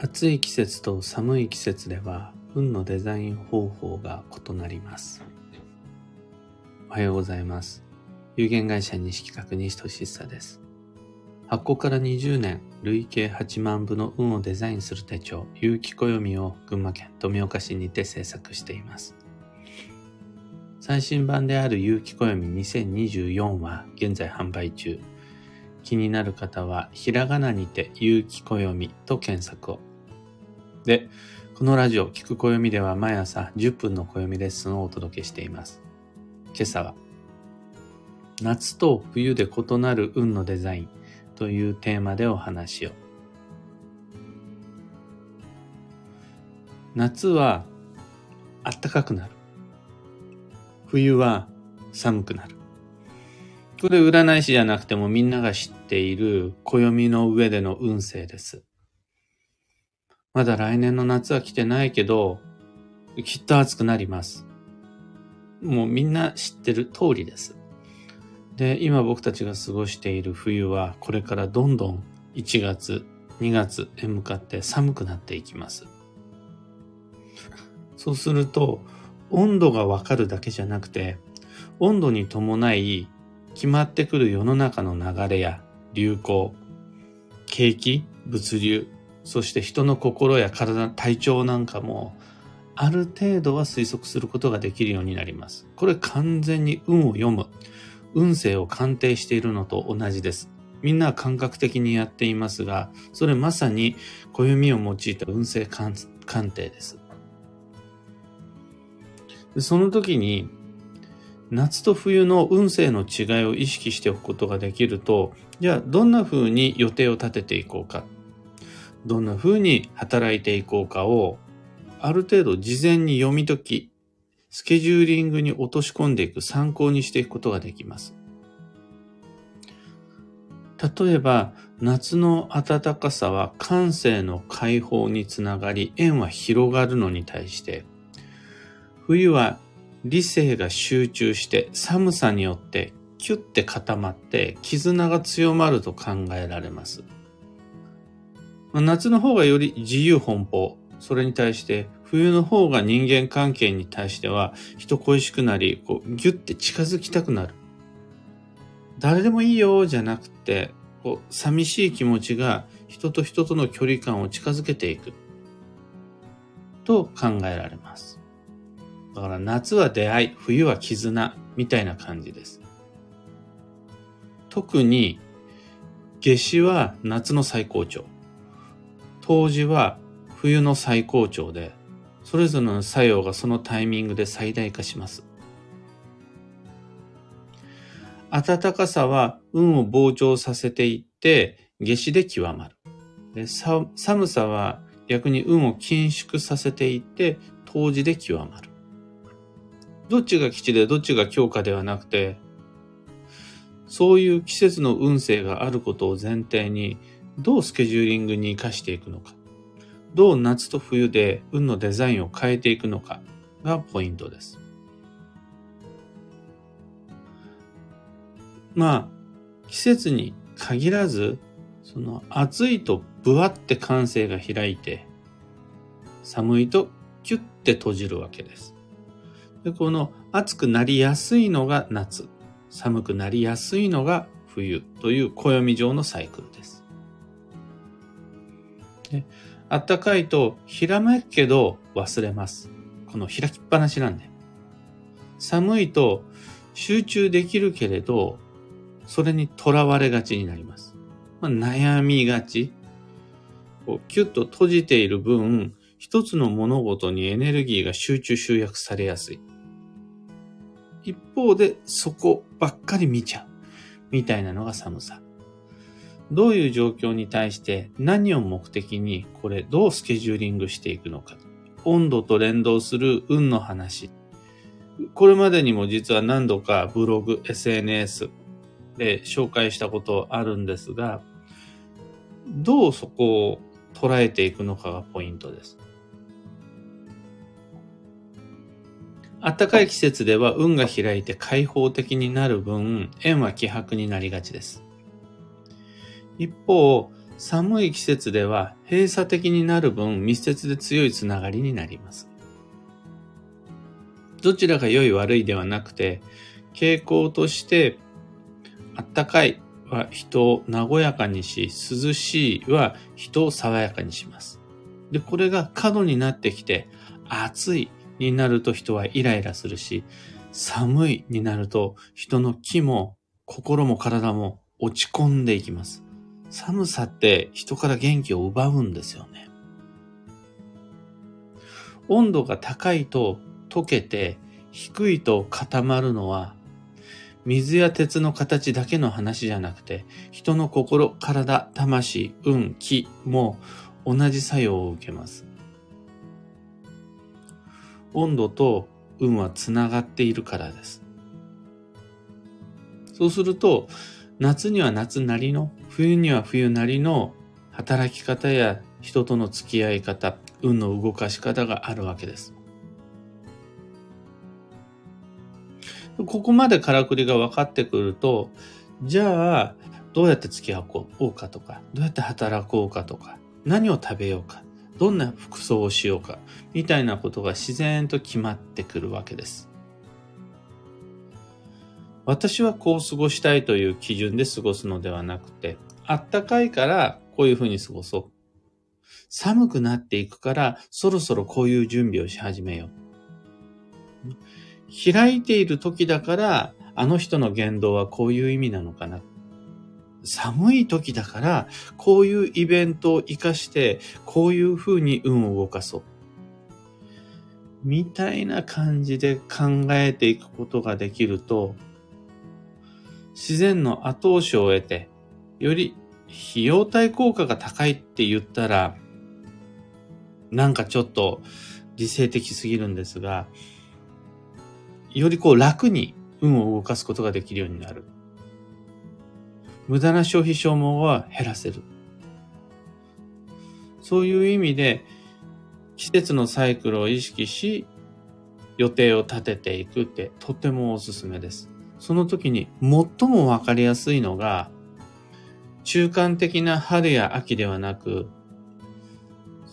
暑い季節と寒い季節では運のデザイン方法が異なります。おはようございます。有限会社西企画西俊久です。発行から20年、累計8万部の運をデザインする手帳、有機暦を群馬県富岡市にて制作しています。最新版である有機暦2024は現在販売中。気になる方は、ひらがなにて、有機暦と検索を。で、このラジオ、聞く暦では毎朝10分の暦レッスンをお届けしています。今朝は、夏と冬で異なる運のデザインというテーマでお話を。夏は暖かくなる。冬は寒くなる。これ占い師じゃなくてもみんなが知っている暦の上での運勢です。まだ来年の夏は来てないけど、きっと暑くなります。もうみんな知ってる通りです。で、今僕たちが過ごしている冬はこれからどんどん1月、2月へ向かって寒くなっていきます。そうすると、温度がわかるだけじゃなくて、温度に伴い決まってくる世の中の流れや流行、景気、物流、そして人の心や体、体調なんかも、ある程度は推測することができるようになります。これ完全に運を読む、運勢を鑑定しているのと同じです。みんな感覚的にやっていますが、それまさに暦を用いた運勢鑑定です。その時に夏と冬の運勢の違いを意識しておくことができると、じゃあどんな風に予定を立てていこうか、どんな風に働いていこうかを、ある程度事前に読み解き、スケジューリングに落とし込んでいく参考にしていくことができます。例えば、夏の暖かさは感性の解放につながり、円は広がるのに対して、冬は理性が集中して寒さによってキュッて固まって絆が強まると考えられます。夏の方がより自由奔放。それに対して冬の方が人間関係に対しては人恋しくなり、こうギュッて近づきたくなる。誰でもいいよじゃなくて、こう寂しい気持ちが人と人との距離感を近づけていく。と考えられます。だから夏は出会い、冬は絆みたいな感じです。特に夏至は夏の最高潮。冬至は冬の最高潮で、それぞれの作用がそのタイミングで最大化します。暖かさは運を膨張させていって、夏至で極まる。で寒さは逆に運を緊縮させていって、冬至で極まる。どっちが基地でどっちが強化ではなくて、そういう季節の運勢があることを前提に、どうスケジューリングに活かしていくのか、どう夏と冬で運のデザインを変えていくのかがポイントです。まあ、季節に限らず、その暑いとブワって感性が開いて、寒いとキュッて閉じるわけです。でこの暑くなりやすいのが夏、寒くなりやすいのが冬という暦上のサイクルです。で暖かいとひらめくけど忘れます。この開きっぱなしなんで。寒いと集中できるけれど、それにとらわれがちになります。まあ、悩みがち。こうキュッと閉じている分、一つの物事にエネルギーが集中集約されやすい。一方でそこばっかり見ちゃう。みたいなのが寒さ。どういう状況に対して何を目的にこれどうスケジューリングしていくのか。温度と連動する運の話。これまでにも実は何度かブログ、SNS で紹介したことあるんですが、どうそこを捉えていくのかがポイントです。暖かい季節では運が開いて開放的になる分、円は希薄になりがちです。一方、寒い季節では閉鎖的になる分密接で強いつながりになります。どちらが良い悪いではなくて、傾向としてあったかいは人を和やかにし、涼しいは人を爽やかにします。で、これが過度になってきて、暑いになると人はイライラするし、寒いになると人の気も心も体も落ち込んでいきます。寒さって人から元気を奪うんですよね。温度が高いと溶けて低いと固まるのは水や鉄の形だけの話じゃなくて人の心、体、魂、運、気も同じ作用を受けます。温度と運はつながっているからです。そうすると夏には夏なりの冬には冬なりの働き方や人との付き合い方、運の動かし方があるわけです。ここまでからくりが分かってくると、じゃあ、どうやって付き合おうかとか、どうやって働こうかとか、何を食べようか、どんな服装をしようか、みたいなことが自然と決まってくるわけです。私はこう過ごしたいという基準で過ごすのではなくて、あったかいからこういうふうに過ごそう。寒くなっていくからそろそろこういう準備をし始めよう。開いている時だからあの人の言動はこういう意味なのかな。寒い時だからこういうイベントを活かしてこういうふうに運を動かそう。みたいな感じで考えていくことができると自然の後押しを得て、より費用対効果が高いって言ったら、なんかちょっと理性的すぎるんですが、よりこう楽に運を動かすことができるようになる。無駄な消費消耗は減らせる。そういう意味で、季節のサイクルを意識し、予定を立てていくってとてもおすすめです。その時に最もわかりやすいのが、中間的な春や秋ではなく、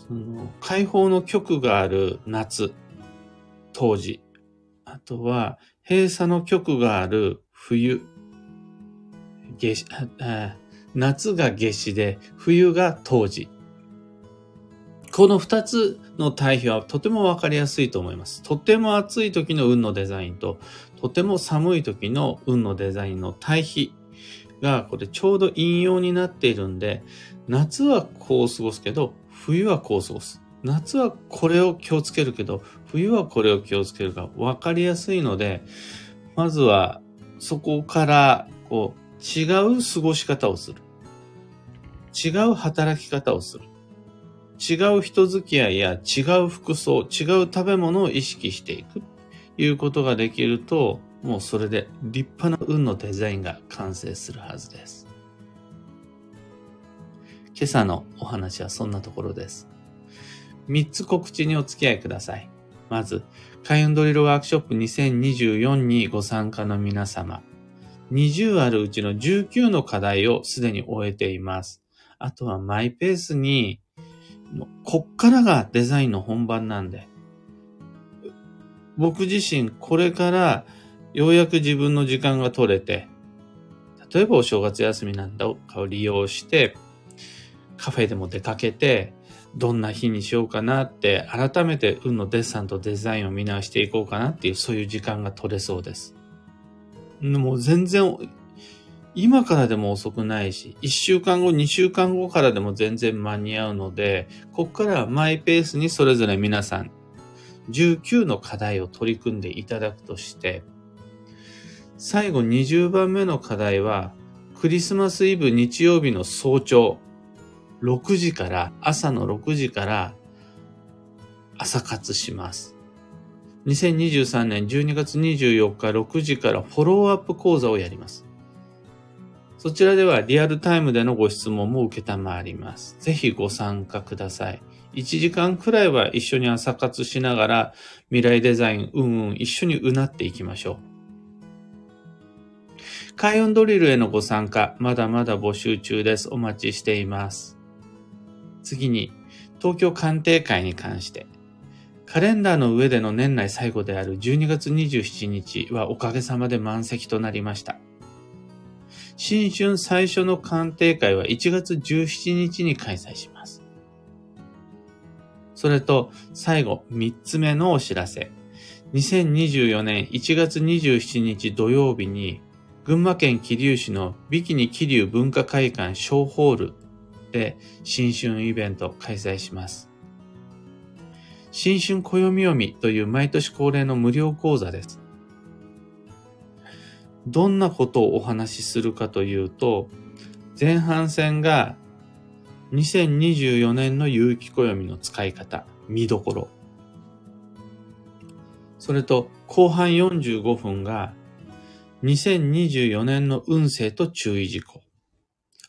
その解放の極がある夏、当時。あとは、閉鎖の極がある冬。夏が夏至で、冬が当時。この二つの対比はとてもわかりやすいと思います。とても暑い時の運のデザインと、とても寒い時の運のデザインの対比が、これちょうど引用になっているんで、夏はこう過ごすけど、冬はこう過ごす。夏はこれを気をつけるけど、冬はこれを気をつけるか分かりやすいので、まずはそこからこう違う過ごし方をする。違う働き方をする。違う人付き合いや違う服装、違う食べ物を意識していく。いうことができると、もうそれで立派な運のデザインが完成するはずです。今朝のお話はそんなところです。3つ告知にお付き合いください。まず、開運ドリルワークショップ2024にご参加の皆様。20あるうちの19の課題をすでに終えています。あとはマイペースに、こっからがデザインの本番なんで、僕自身これからようやく自分の時間が取れて、例えばお正月休みなんだかを利用して、カフェでも出かけて、どんな日にしようかなって、改めて運のデッサンとデザインを見直していこうかなっていう、そういう時間が取れそうです。もう全然、今からでも遅くないし、1週間後、2週間後からでも全然間に合うので、ここからはマイペースにそれぞれ皆さん19の課題を取り組んでいただくとして、最後20番目の課題は、クリスマスイブ日曜日の早朝、6時から、朝の6時から朝活します。2023年12月24日6時からフォローアップ講座をやります。そちらではリアルタイムでのご質問も受けたまわります。ぜひご参加ください。1時間くらいは一緒に朝活しながら未来デザイン、うんうん一緒にうなっていきましょう。開運ドリルへのご参加、まだまだ募集中です。お待ちしています。次に、東京鑑定会に関して、カレンダーの上での年内最後である12月27日はおかげさまで満席となりました。新春最初の鑑定会は1月17日に開催します。それと最後3つ目のお知らせ。2024年1月27日土曜日に群馬県桐生市のビキニ桐生文化会館小ホールで新春イベント開催します。新春暦読みという毎年恒例の無料講座です。どんなことをお話しするかというと、前半戦が2024年の有機暦の使い方、見どころ。それと後半45分が2024年の運勢と注意事項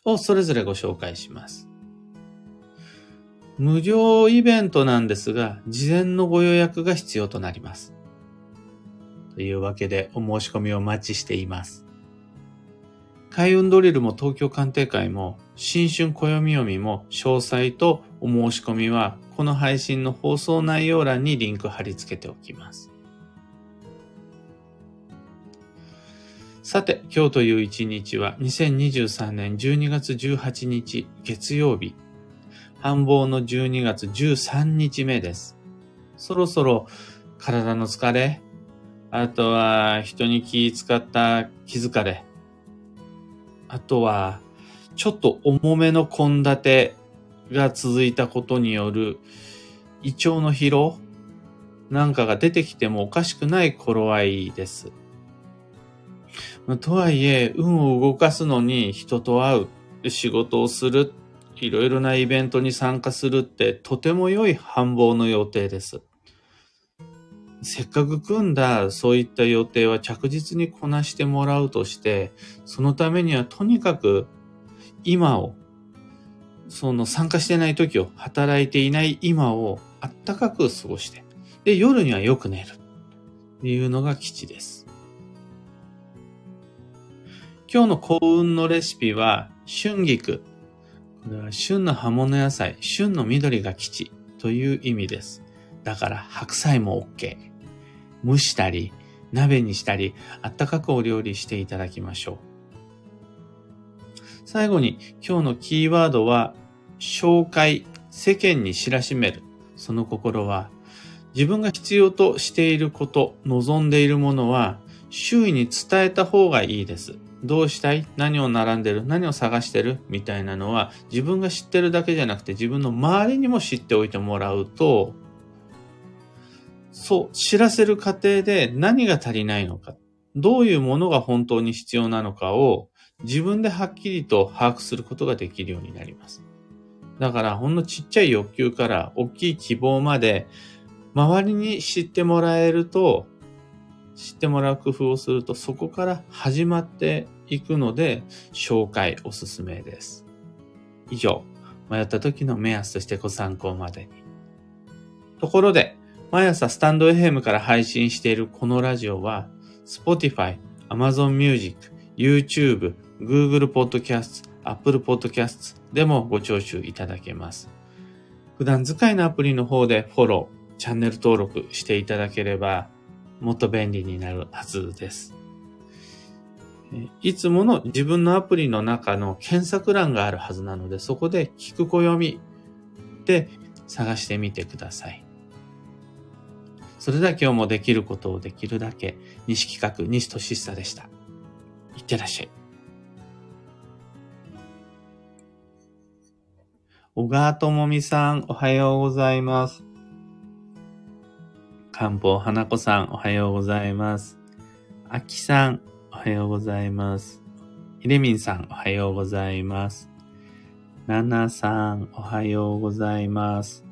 をそれぞれご紹介します。無料イベントなんですが、事前のご予約が必要となります。というわけで、お申し込みをお待ちしています。開運ドリルも東京鑑定会も、新春暦読みも、詳細とお申し込みは、この配信の放送内容欄にリンク貼り付けておきます。さて、今日という一日は2023年12月18日月曜日繁忙の12月13日目です。そろそろ体の疲れ、あとは人に気使った気疲れ、あとはちょっと重めの献立が続いたことによる胃腸の疲労なんかが出てきてもおかしくない頃合いです。とはいえ、運を動かすのに人と会う、仕事をするいろいろなイベントに参加するってとても良い繁忙の予定です。せっかく組んだそういった予定は着実にこなしてもらうとして、そのためにはとにかく今を、その参加してない時を、働いていない今をあったかく過ごして、で、夜にはよく寝る。っていうのが基地です。今日の幸運のレシピは、春菊、これは旬の葉物野菜、旬の緑が基地という意味です。だから白菜も OK。蒸したり、鍋にしたり、あったかくお料理していただきましょう。最後に今日のキーワードは、紹介、世間に知らしめる。その心は、自分が必要としていること、望んでいるものは、周囲に伝えた方がいいです。どうしたい？何を並んでる？何を探してる？みたいなのは自分が知ってるだけじゃなくて自分の周りにも知っておいてもらうと、そう、知らせる過程で何が足りないのか、どういうものが本当に必要なのかを自分ではっきりと把握することができるようになります。だからほんのちっちゃい欲求から大きい希望まで周りに知ってもらえると知ってもらう工夫をするとそこから始まっていくので紹介おすすめです。以上、迷った時の目安としてご参考までに。ところで、毎朝スタンド FM から配信しているこのラジオは、Spotify、Amazon Music、YouTube、Google Podcast、Apple Podcast でもご聴取いただけます。普段使いのアプリの方でフォロー、チャンネル登録していただければもっと便利になるはずです。いつもの自分のアプリの中の検索欄があるはずなので、そこで聞く暦で探してみてください。それでは今日もできることをできるだけ、西企画、西俊久でした。いってらっしゃい。小川智美さん、おはようございます。漢方花子さん、おはようございます。あきさん、おはようございます。ひでみんさん、おはようございます。ななさん、おはようございます。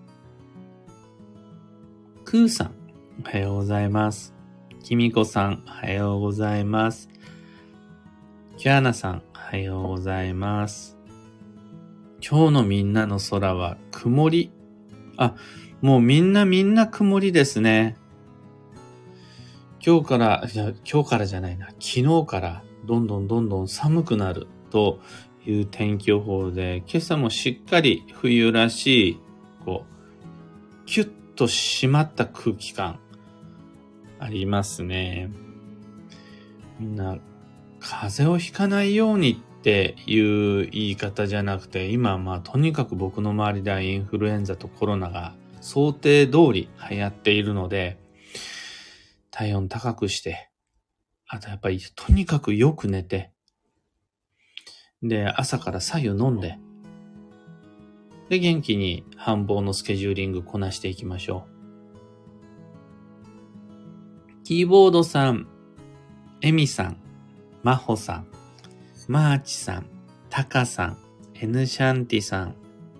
くーさん、おはようございます。きみこさん、おはようございます。きゃーなさん、おはようございます。今日のみんなの空は曇り。あ、もうみんなみんな曇りですね。今日から、いや、今日からじゃないな、昨日からどんどんどんどん寒くなるという天気予報で、今朝もしっかり冬らしい、こう、キュッと締まった空気感、ありますね。みんな、風邪をひかないようにっていう言い方じゃなくて、今まあとにかく僕の周りではインフルエンザとコロナが想定通り流行っているので、体温高くして、あとやっぱりとにかくよく寝て、で、朝から白湯飲んで、で、元気に繁忙のスケジューリングこなしていきましょう。キーボードさん、エミさん、マホさん、マーチさん、タカさん、エヌシャンティさん、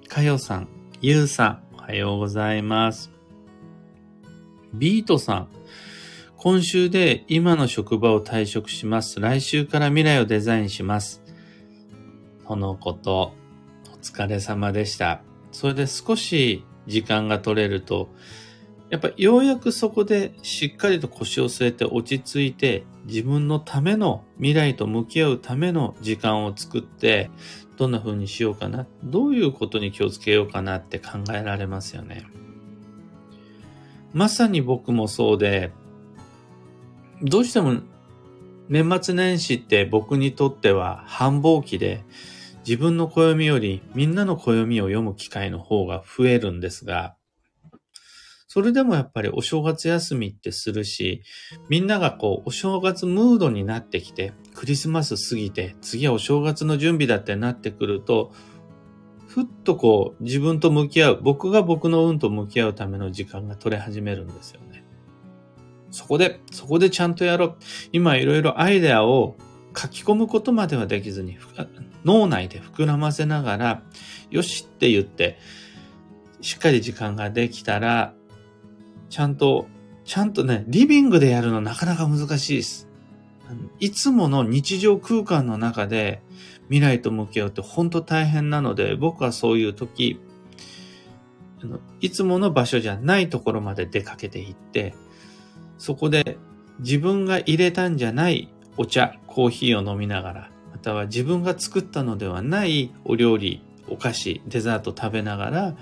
カヨさん、ユウさん、おはようございます。ビートさん、今週で今の職場を退職します。来週から未来をデザインします。とのこと、お疲れ様でした。それで少し時間が取れると、やっぱようやくそこでしっかりと腰を据えて落ち着いて自分のための未来と向き合うための時間を作ってどんな風にしようかな、どういうことに気をつけようかなって考えられますよね。まさに僕もそうで、どうしても年末年始って僕にとっては繁忙期で自分の暦よりみんなの暦を読む機会の方が増えるんですが、それでもやっぱりお正月休みってするし、みんながこうお正月ムードになってきて、クリスマス過ぎて、次はお正月の準備だってなってくると、ふっとこう自分と向き合う、僕が僕の運と向き合うための時間が取れ始めるんですよね。そこで、そこでちゃんとやろう。今いろいろアイデアを書き込むことまではできずに、脳内で膨らませながら、よしって言って、しっかり時間ができたら、ちゃんと、ちゃんとね、リビングでやるのなかなか難しいです。いつもの日常空間の中で未来と向き合うって本当大変なので、僕はそういう時、いつもの場所じゃないところまで出かけていって、そこで自分が入れたんじゃないお茶、コーヒーを飲みながら、または自分が作ったのではないお料理、お菓子、デザート食べながら、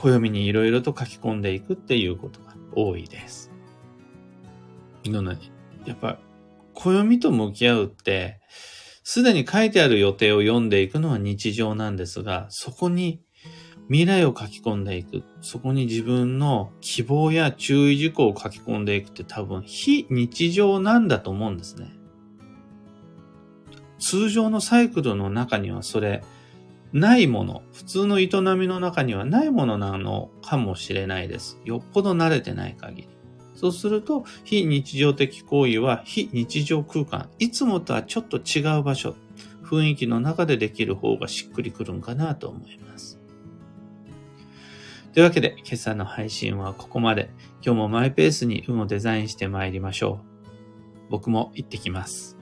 暦にいろいろと書き込んでいくっていうことが多いです。のね、やっぱ、暦と向き合うって、すでに書いてある予定を読んでいくのは日常なんですが、そこに未来を書き込んでいく。そこに自分の希望や注意事項を書き込んでいくって多分非日常なんだと思うんですね。通常のサイクルの中にはそれないもの、普通の営みの中にはないものなのかもしれないです。よっぽど慣れてない限り。そうすると、非日常的行為は非日常空間、いつもとはちょっと違う場所、雰囲気の中でできる方がしっくりくるんかなと思います。というわけで、今朝の配信はここまで。今日もマイペースに運をデザインして参りましょう。僕も行ってきます。